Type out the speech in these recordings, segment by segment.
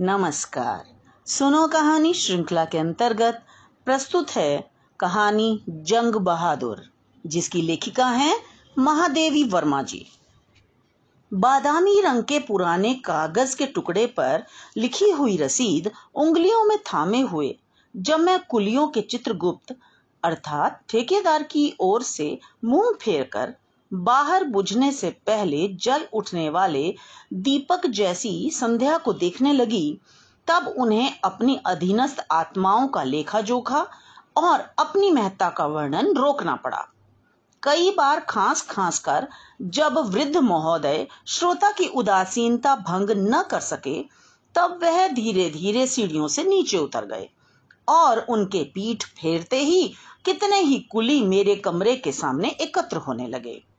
नमस्कार। सुनो कहानी श्रृंखला के अंतर्गत प्रस्तुत है कहानी जंग बहादुर, जिसकी लेखिका हैं महादेवी वर्मा जी। बादामी रंग के पुराने कागज़ के टुकड़े पर लिखी हुई रसीद उंगलियों में थामे हुए जब मैं कुलियों के चित्रगुप्त, अर्थात ठेकेदार की ओर से मुँह फेरकर बाहर बुझने से पहले जल उठने वाले दीपक जैसी संध्या को देखने लगी। तब उन्हें अपनी अधीनस्थ आत्माओं का लेखा जोखा और अपनी महत्ता का वर्णन रोकना पड़ा। कई बार खांस खांस कर जब वृद्ध महोदय श्रोता की उदासीनता भंग न कर सके, तब वह धीरे धीरे सीढ़ियों से नीचे उतर गए और उनके पीठ फेरते ही कितने ही कुली मेरे कमरे के सामने एकत्र होने लगे।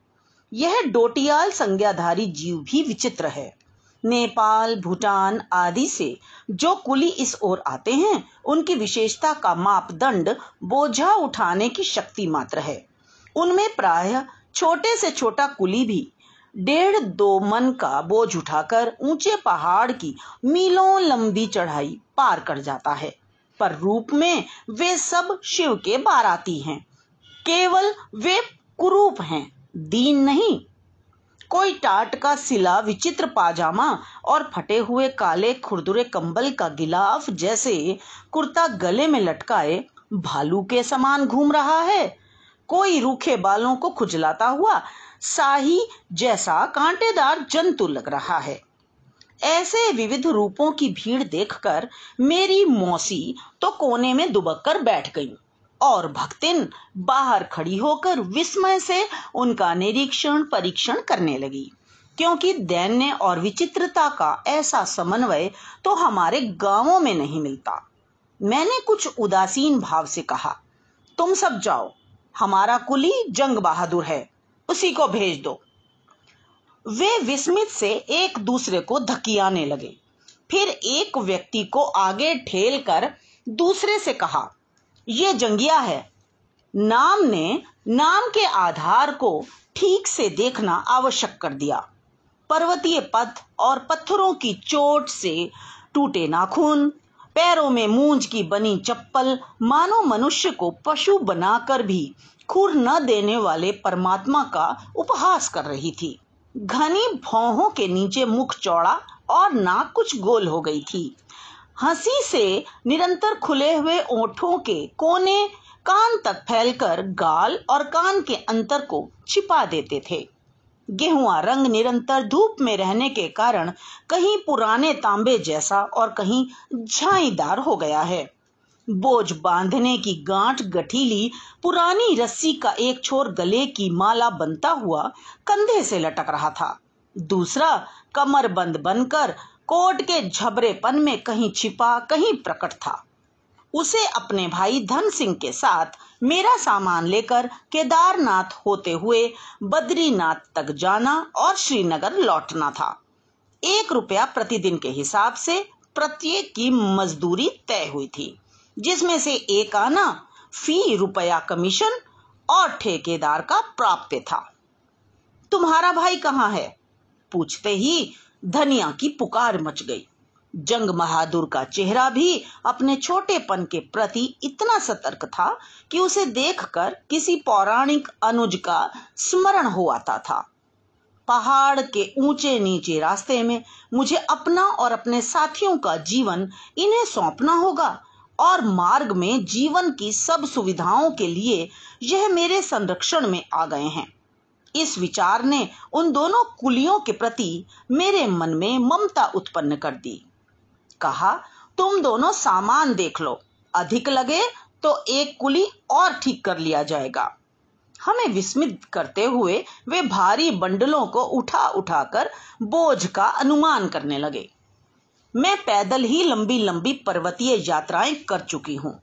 यह डोटियाल संज्ञाधारी जीव भी विचित्र है। नेपाल, भूटान आदि से जो कुली इस ओर आते हैं, उनकी विशेषता का मापदंड बोझा उठाने की शक्ति मात्र है। उनमें प्राय छोटे से छोटा कुली भी डेढ़ दो मन का बोझ उठाकर ऊँचे पहाड़ की मीलों लंबी चढ़ाई पार कर जाता है। पर रूप में वे सब शिव के बाराती हैं। केवल वे कुरूप हैं। दीन नहीं। कोई टाट का सिला विचित्र पाजामा और फटे हुए काले खुरदुरे कंबल का गिलाफ जैसे कुर्ता गले में लटकाए भालू के समान घूम रहा है। कोई रूखे बालों को खुजलाता हुआ साही जैसा कांटेदार जंतु लग रहा है। ऐसे विविध रूपों की भीड़ देखकर मेरी मौसी तो कोने में दुबक कर बैठ गई। और भक्तिन बाहर खड़ी होकर विस्मय से उनका निरीक्षण, परीक्षण करने लगी। क्योंकि दैन्य और विचित्रता का ऐसा समन्वय तो हमारे गाँवों में नहीं मिलता। मैंने कुछ उदासीन भाव से कहा, तुम सब जाओ, हमारा कुली जंग बहादुर है, उसी को भेज दो। वे विस्मित से एक दूसरे को धकियाने लगे। फिर एक व्यक्ति को आगे ठेल कर दूसरे से कहा ये जंगिया है। नाम ने नाम के आधार को ठीक से देखना आवश्यक कर दिया। पर्वतीय पथ और पत्थरों की चोट से टूटे नाखून, पैरों में मूंज की बनी चप्पल मानो मनुष्य को पशु बनाकर भी खुर न देने वाले परमात्मा का उपहास कर रही थी। घनी भौहों के नीचे मुख चौड़ा और नाक कुछ गोल हो गई थी। हँसी से निरंतर खुले हुए ओठों के कोने कान तक फैलकर गाल और कान के अंतर को छिपा देते थे। गेहुआ रंग निरंतर धूप में रहने के कारण कहीं पुराने तांबे जैसा और कहीं झाईदार हो गया है। बोझ बांधने की गांठ गठीली पुरानी रस्सी का एक छोर गले की माला बनता हुआ कंधे से लटक रहा था। दूसरा कमर बंद बनकर कोट के झबरेपन में कहीं छिपा, कहीं प्रकट था। उसे अपने भाई धन सिंह के साथ मेरा सामान लेकर केदारनाथ होते हुए बद्रीनाथ तक जाना और श्रीनगर लौटना था। एक रुपया प्रतिदिन के हिसाब से प्रत्येक की मजदूरी तय हुई थी, जिसमें से एक आना फ़ी रुपया कमीशन और ठेकेदार का प्राप्य था। तुम्हारा भाई कहाँ है? पूछते ही धनिया की पुकार मच गई। जंग बहादुर का चेहरा भी अपने छोटेपन के प्रति इतना सतर्क था कि उसे देखकर किसी पौराणिक अनुज का स्मरण हो आता था। पहाड़ के ऊँचे नीचे रास्ते में मुझे अपना और अपने साथियों का जीवन इन्हें सौंपना होगा और मार्ग में जीवन की सब सुविधाओं के लिए यह मेरे संरक्षण में आ गए हैं। इस विचार ने उन दोनों कुलियों के प्रति मेरे मन में ममता उत्पन्न कर दी। कहा, तुम दोनों सामान देख लो। अधिक लगे तो एक कुली और ठीक कर लिया जाएगा। हमें विस्मित करते हुए वे भारी बंडलों को उठा उठाकर बोझ का अनुमान करने लगे। मैं पैदल ही लंबी लंबी पर्वतीय यात्राएँ कर चुकी हूँ,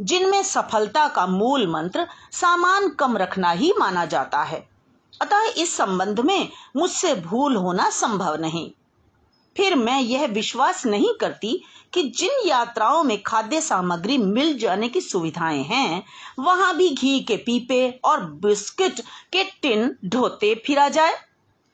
जिनमें सफलता का मूल मंत्र सामान कम रखना ही माना जाता है। अतः इस संबंध में मुझसे भूल होना संभव नहीं। फिर मैं यह विश्वास नहीं करती कि जिन यात्राओं में खाद्य सामग्री मिल जाने की सुविधाएँ हैं, वहाँ भी घी के पीपे और बिस्किट के टिन ढोते फिरा जाए।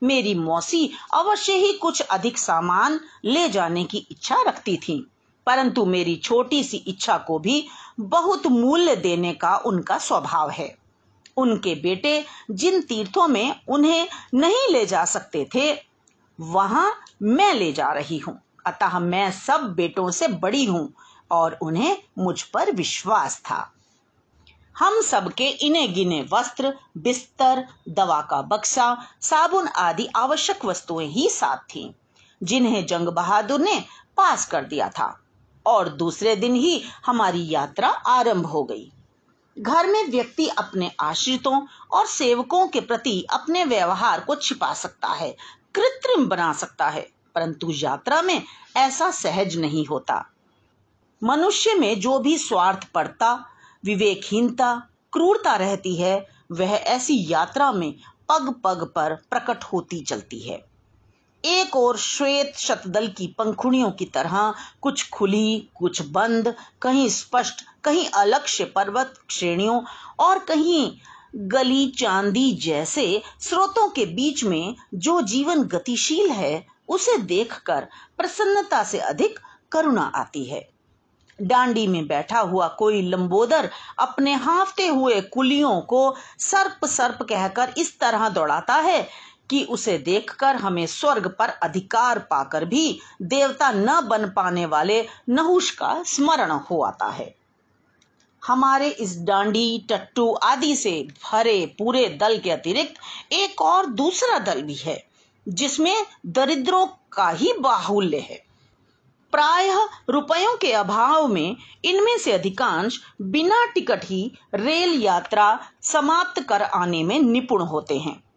मेरी मौसी अवश्य ही कुछ अधिक सामान ले जाने की इच्छा रखती थी, परंतु मेरी छोटी सी इच्छा को भी बहुत मूल्य देने का उनका स्वभाव है। उनके बेटे जिन तीर्थों में उन्हें नहीं ले जा सकते थे, वहाँ मैं ले जा रही हूँ। अतः मैं सब बेटों से बड़ी हूँ और उन्हें मुझ पर विश्वास था। हम सबके इने गिने वस्त्र, बिस्तर, दवा का बक्सा, साबुन आदि आवश्यक वस्तुएँ ही साथ थीं, जिन्हें जंग बहादुर ने पास कर दिया था। और दूसरे दिन ही हमारी यात्रा आरंभ हो गई। घर में व्यक्ति अपने आश्रितों और सेवकों के प्रति अपने व्यवहार को छिपा सकता है, कृत्रिम बना सकता है, परंतु यात्रा में ऐसा सहज नहीं होता। मनुष्य में जो भी स्वार्थ पड़ता, विवेकहीनता, क्रूरता रहती है, वह ऐसी यात्रा में पग पग पर प्रकट होती चलती है। एक और श्वेत शतदल की पंखुड़ियों की तरह कुछ खुली, कुछ बंद, कहीं स्पष्ट, कहीं अलक्ष्य पर्वत श्रेणियों और कहीं गली चांदी जैसे स्रोतों के बीच में जो जीवन गतिशील है, उसे देखकर प्रसन्नता से अधिक करुणा आती है। डांडी में बैठा हुआ कोई लंबोदर अपने हाफते हुए कुलियों को सर्प सर्प कहकर इस तरह दौड़ाता है कि उसे देखकर हमें स्वर्ग पर अधिकार पाकर भी देवता न बन पाने वाले नहुष का स्मरण हो आता है। हमारे इस डांडी, टट्टू आदि से भरे पूरे दल के अतिरिक्त एक और दूसरा दल भी है, जिसमें दरिद्रों का ही बाहुल्य है। प्रायः रुपयों के अभाव में इनमें से अधिकांश बिना टिकट ही रेल यात्रा समाप्त कर आने में निपुण होते हैं।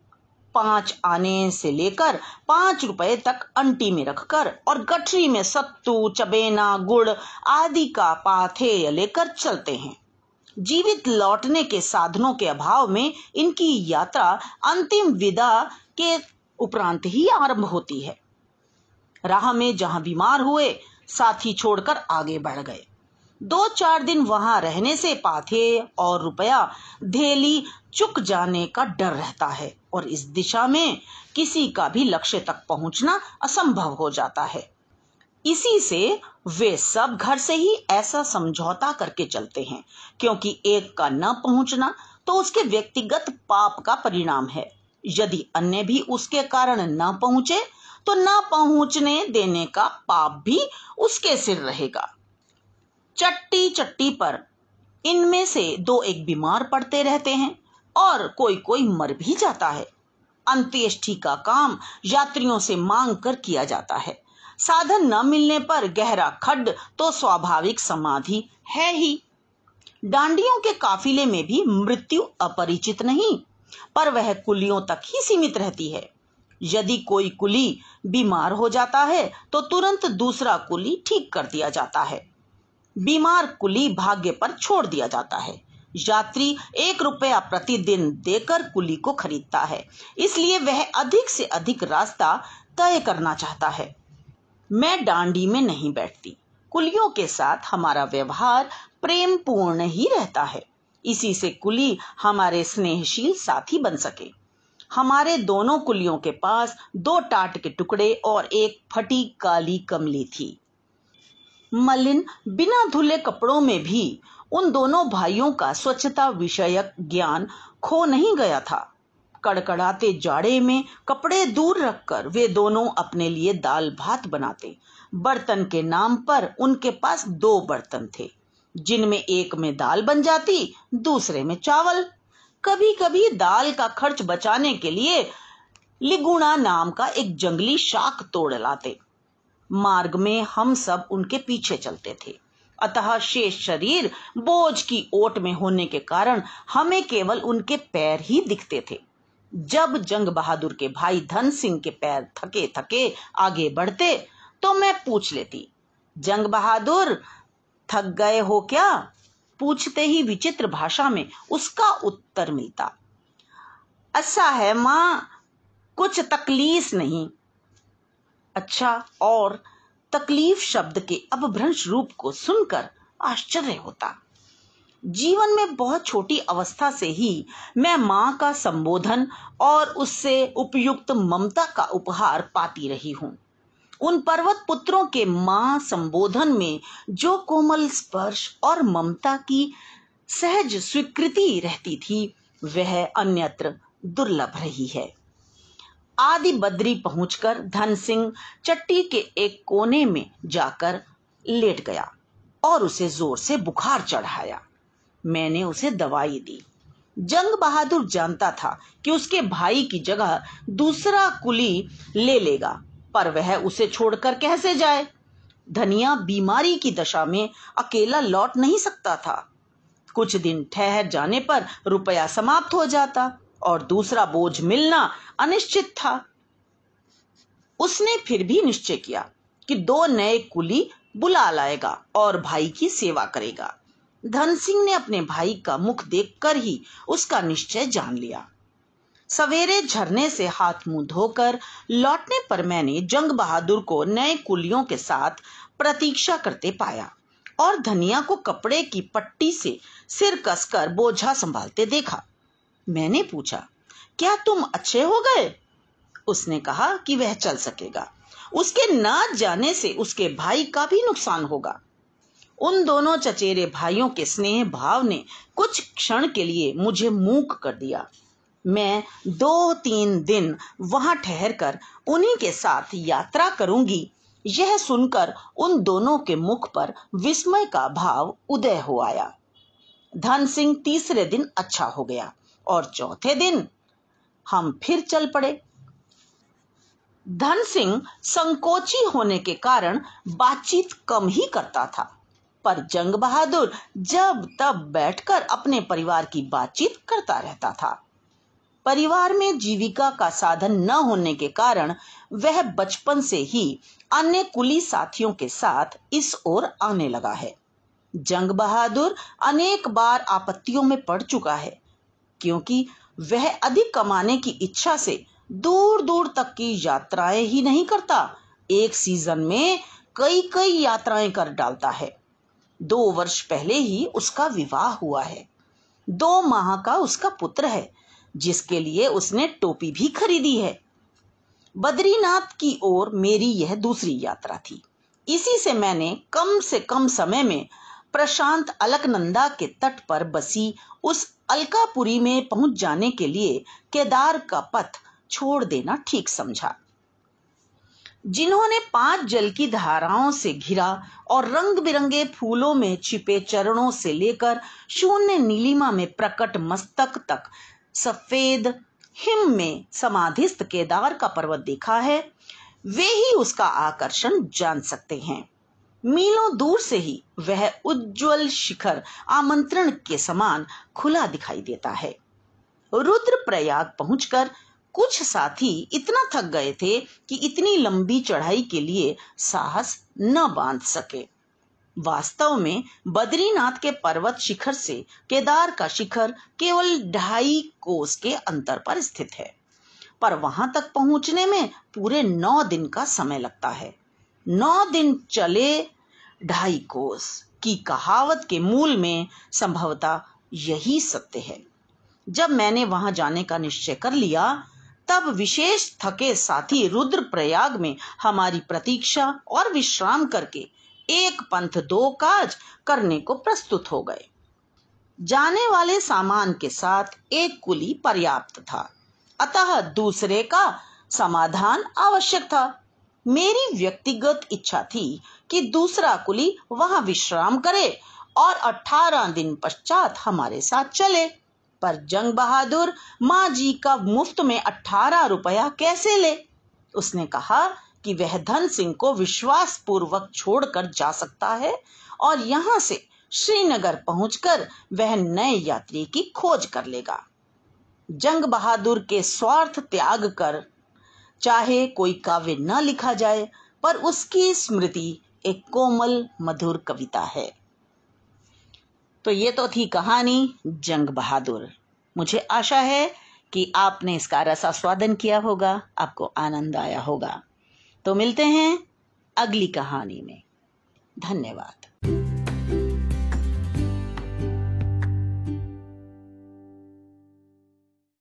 पाँच आने से लेकर पाँच रुपए तक अंटी में रखकर और गठरी में सत्तू, चबेना, गुड़ आदि का पाथेय लेकर चलते हैं। जीवित लौटने के साधनों के अभाव में इनकी यात्रा अंतिम विदा के उपरांत ही आरंभ होती है। राह में जहाँ बीमार हुए, साथी छोड़कर आगे बढ़ गए। दो चार दिन वहाँ रहने से पाथे और रुपया धेली चुक जाने का डर रहता है और इस दिशा में किसी का भी लक्ष्य तक पहुँचना असंभव हो जाता है। इसी से वे सब घर से ही ऐसा समझौता करके चलते हैं, क्योंकि एक का न पहुँचना तो उसके व्यक्तिगत पाप का परिणाम है। यदि अन्य भी उसके कारण न पहुँचे तो न पहुँचने देने का पाप भी उसके सिर रहेगा। चट्टी चट्टी पर। इनमें से दो एक बीमार पड़ते रहते हैं और कोई कोई मर भी जाता है। अंत्येष्टि का काम यात्रियों से मांग कर किया जाता है। साधन न मिलने पर गहरा खड्ड तो स्वाभाविक समाधि है ही। डांडियों के काफिले में भी मृत्यु अपरिचित नहीं, पर वह कुलियों तक ही सीमित रहती है। यदि कोई कुली बीमार हो जाता है तो तुरंत दूसरा कुली ठीक कर दिया जाता है। बीमार कुली भाग्य पर छोड़ दिया जाता है। यात्री एक रुपया प्रतिदिन देकर कुली को खरीदता है। इसलिए वह अधिक से अधिक रास्ता तय करना चाहता है। मैं डांडी में नहीं बैठती। कुलियों के साथ हमारा व्यवहार प्रेम पूर्ण ही रहता है। इसी से कुली हमारे स्नेहशील साथी बन सके। हमारे दोनों कुलियों के पास दो टाट के टुकड़े और एक फटी काली कमली थी। मलिन, बिना धुले कपड़ों में भी उन दोनों भाइयों का स्वच्छता विषयक ज्ञान खो नहीं गया था। कड़कड़ाते जाड़े में कपड़े दूर रखकर वे दोनों अपने लिए दाल भात बनाते। बर्तन के नाम पर उनके पास दो बर्तन थे, जिनमें एक में दाल बन जाती, दूसरे में चावल। कभी कभी दाल का खर्च बचाने के लिए लिगुणा नाम का एक जंगली शाक तोड़ लाते। मार्ग में हम सब उनके पीछे चलते थे। अतः शेष शरीर बोझ की ओट में होने के कारण हमें केवल उनके पैर ही दिखते थे। जब जंग बहादुर के भाई धन सिंह के पैर थके थके आगे बढ़ते तो मैं पूछ लेती, जंग बहादुर, थक गए हो क्या? पूछते ही विचित्र भाषा में उसका उत्तर मिलता अच्छा है माँ, कुछ तकलीफ़ नहीं। अच्छा और तकलीफ़ शब्द के अपभ्रंश रूप को सुनकर आश्चर्य होता। जीवन में बहुत छोटी अवस्था से ही मैं माँ का संबोधन और उससे उपयुक्त ममता का उपहार पाती रही हूँ। उन पर्वत पुत्रों के माँ संबोधन में जो कोमल स्पर्श और ममता की सहज स्वीकृति रहती थी, वह अन्यत्र दुर्लभ रही है। आदि बद्री पहुंचकर धन सिंह चट्टी के एक कोने में जाकर लेट गया और उसे ज़ोर से बुखार चढ़ाया। मैंने उसे दवाई दी। जंग बहादुर जानता था कि उसके भाई की जगह दूसरा कुली ले लेगा, पर वह उसे छोड़कर कैसे जाए? धनिया बीमारी की दशा में अकेला लौट नहीं सकता था। कुछ दिन ठहर जाने पर रुपया समाप्त हो जाता। और दूसरा बोझ मिलना अनिश्चित था। उसने फिर भी निश्चय किया कि दो नए कुली बुला लाएगा और भाई की सेवा करेगा। धन सिंह ने अपने भाई का मुख देखकर ही उसका निश्चय जान लिया। सवेरे झरने से हाथ मुँह धोकर लौटने पर मैंने जंग बहादुर को नए कुलियों के साथ प्रतीक्षा करते पाया और धनिया को कपड़े की पट्टी से सिर कसकर बोझा संभालते देखा। मैंने पूछा, क्या तुम अच्छे हो गए? उसने कहा कि वह चल सकेगा। उसके न जाने से उसके भाई का भी नुकसान होगा। उन दोनों चचेरे भाइयों के स्नेह भाव ने कुछ क्षण के लिए मुझे मूक कर दिया। मैं दो तीन दिन वहाँ ठहर कर उन्हीं के साथ यात्रा करूँगी। यह सुनकर उन दोनों के मुख पर विस्मय का भाव उदय हो आया। धन सिंह तीसरे दिन अच्छा हो गया। और चौथे दिन हम फिर चल पड़े। धन सिंह संकोची होने के कारण बातचीत कम ही करता था, पर जंग बहादुर जब तब बैठकर अपने परिवार की बातचीत करता रहता था। परिवार में जीविका का साधन न होने के कारण वह बचपन से ही अन्य कुली साथियों के साथ इस ओर आने लगा है। जंग बहादुर अनेक बार आपत्तियों में पड़ चुका है क्योंकि वह अधिक कमाने की इच्छा से दूर दूर तक की यात्राएँ ही नहीं करता। एक सीज़न में कई कई यात्राएँ कर डालता है। दो वर्ष पहले ही उसका विवाह हुआ है। दो माह का उसका पुत्र है, जिसके लिए उसने टोपी भी खरीदी है। बद्रीनाथ की ओर मेरी यह दूसरी यात्रा थी। इसी से मैंने कम से कम समय में प्रशांत अलकनंदा के तट पर बसी उस अलकापुरी में पहुँच जाने के लिए केदार का पथ छोड़ देना ठीक समझा। जिन्होंने पाँच जल की धाराओं से घिरा और रंग बिरंगे फूलों में छिपे चरणों से लेकर शून्य नीलिमा में प्रकट मस्तक तक सफ़ेद, हिम में समाधिस्थ केदार का पर्वत देखा है, वे ही उसका आकर्षण जान सकते हैं। मीलों दूर से ही वह उज्जवल शिखर आमंत्रण के समान खुला दिखाई देता है। रुद्र प्रयाग पहुंचकर कुछ साथी इतना थक गए थे कि इतनी लंबी चढ़ाई के लिए साहस न बाँध सके। वास्तव में बद्रीनाथ के पर्वत शिखर से केदार का शिखर केवल ढाई कोस के अंतर पर स्थित है। पर वहाँ तक पहुँचने में पूरे नौ दिन का समय लगता है। नौ दिन चले ढाई कोस की कहावत के मूल में संभवता यही सत्य है। जब मैंने वहाँ जाने का निश्चय कर लिया, तब विशेष थके साथी रुद्र प्रयाग में हमारी प्रतीक्षा और विश्राम करके एक पंथ दो काज करने को प्रस्तुत हो गए। जाने वाले सामान के साथ एक कुली पर्याप्त था। अतः दूसरे का समाधान आवश्यक था। मेरी व्यक्तिगत इच्छा थी कि दूसरा कुली वहाँ विश्राम करे और 18 दिन पश्चात हमारे साथ चले। पर जंग बहादुर माँ जी का मुफ़्त में अठारह रुपया कैसे ले? उसने कहा कि वह धन सिंह को विश्वास पूर्वक छोड़कर जा सकता है और यहाँ से श्रीनगर पहुंचकर वह नए यात्री की खोज कर लेगा। जंग बहादुर के स्वार्थ त्याग कर चाहे कोई काव्य न लिखा जाए, पर उसकी स्मृति एक कोमल, मधुर कविता है। तो ये तो थी कहानी, जंग बहादुर। मुझे आशा है कि आपने इसका रसास्वादन किया होगा, आपको आनंद आया होगा। तो मिलते हैं अगली कहानी में। धन्यवाद।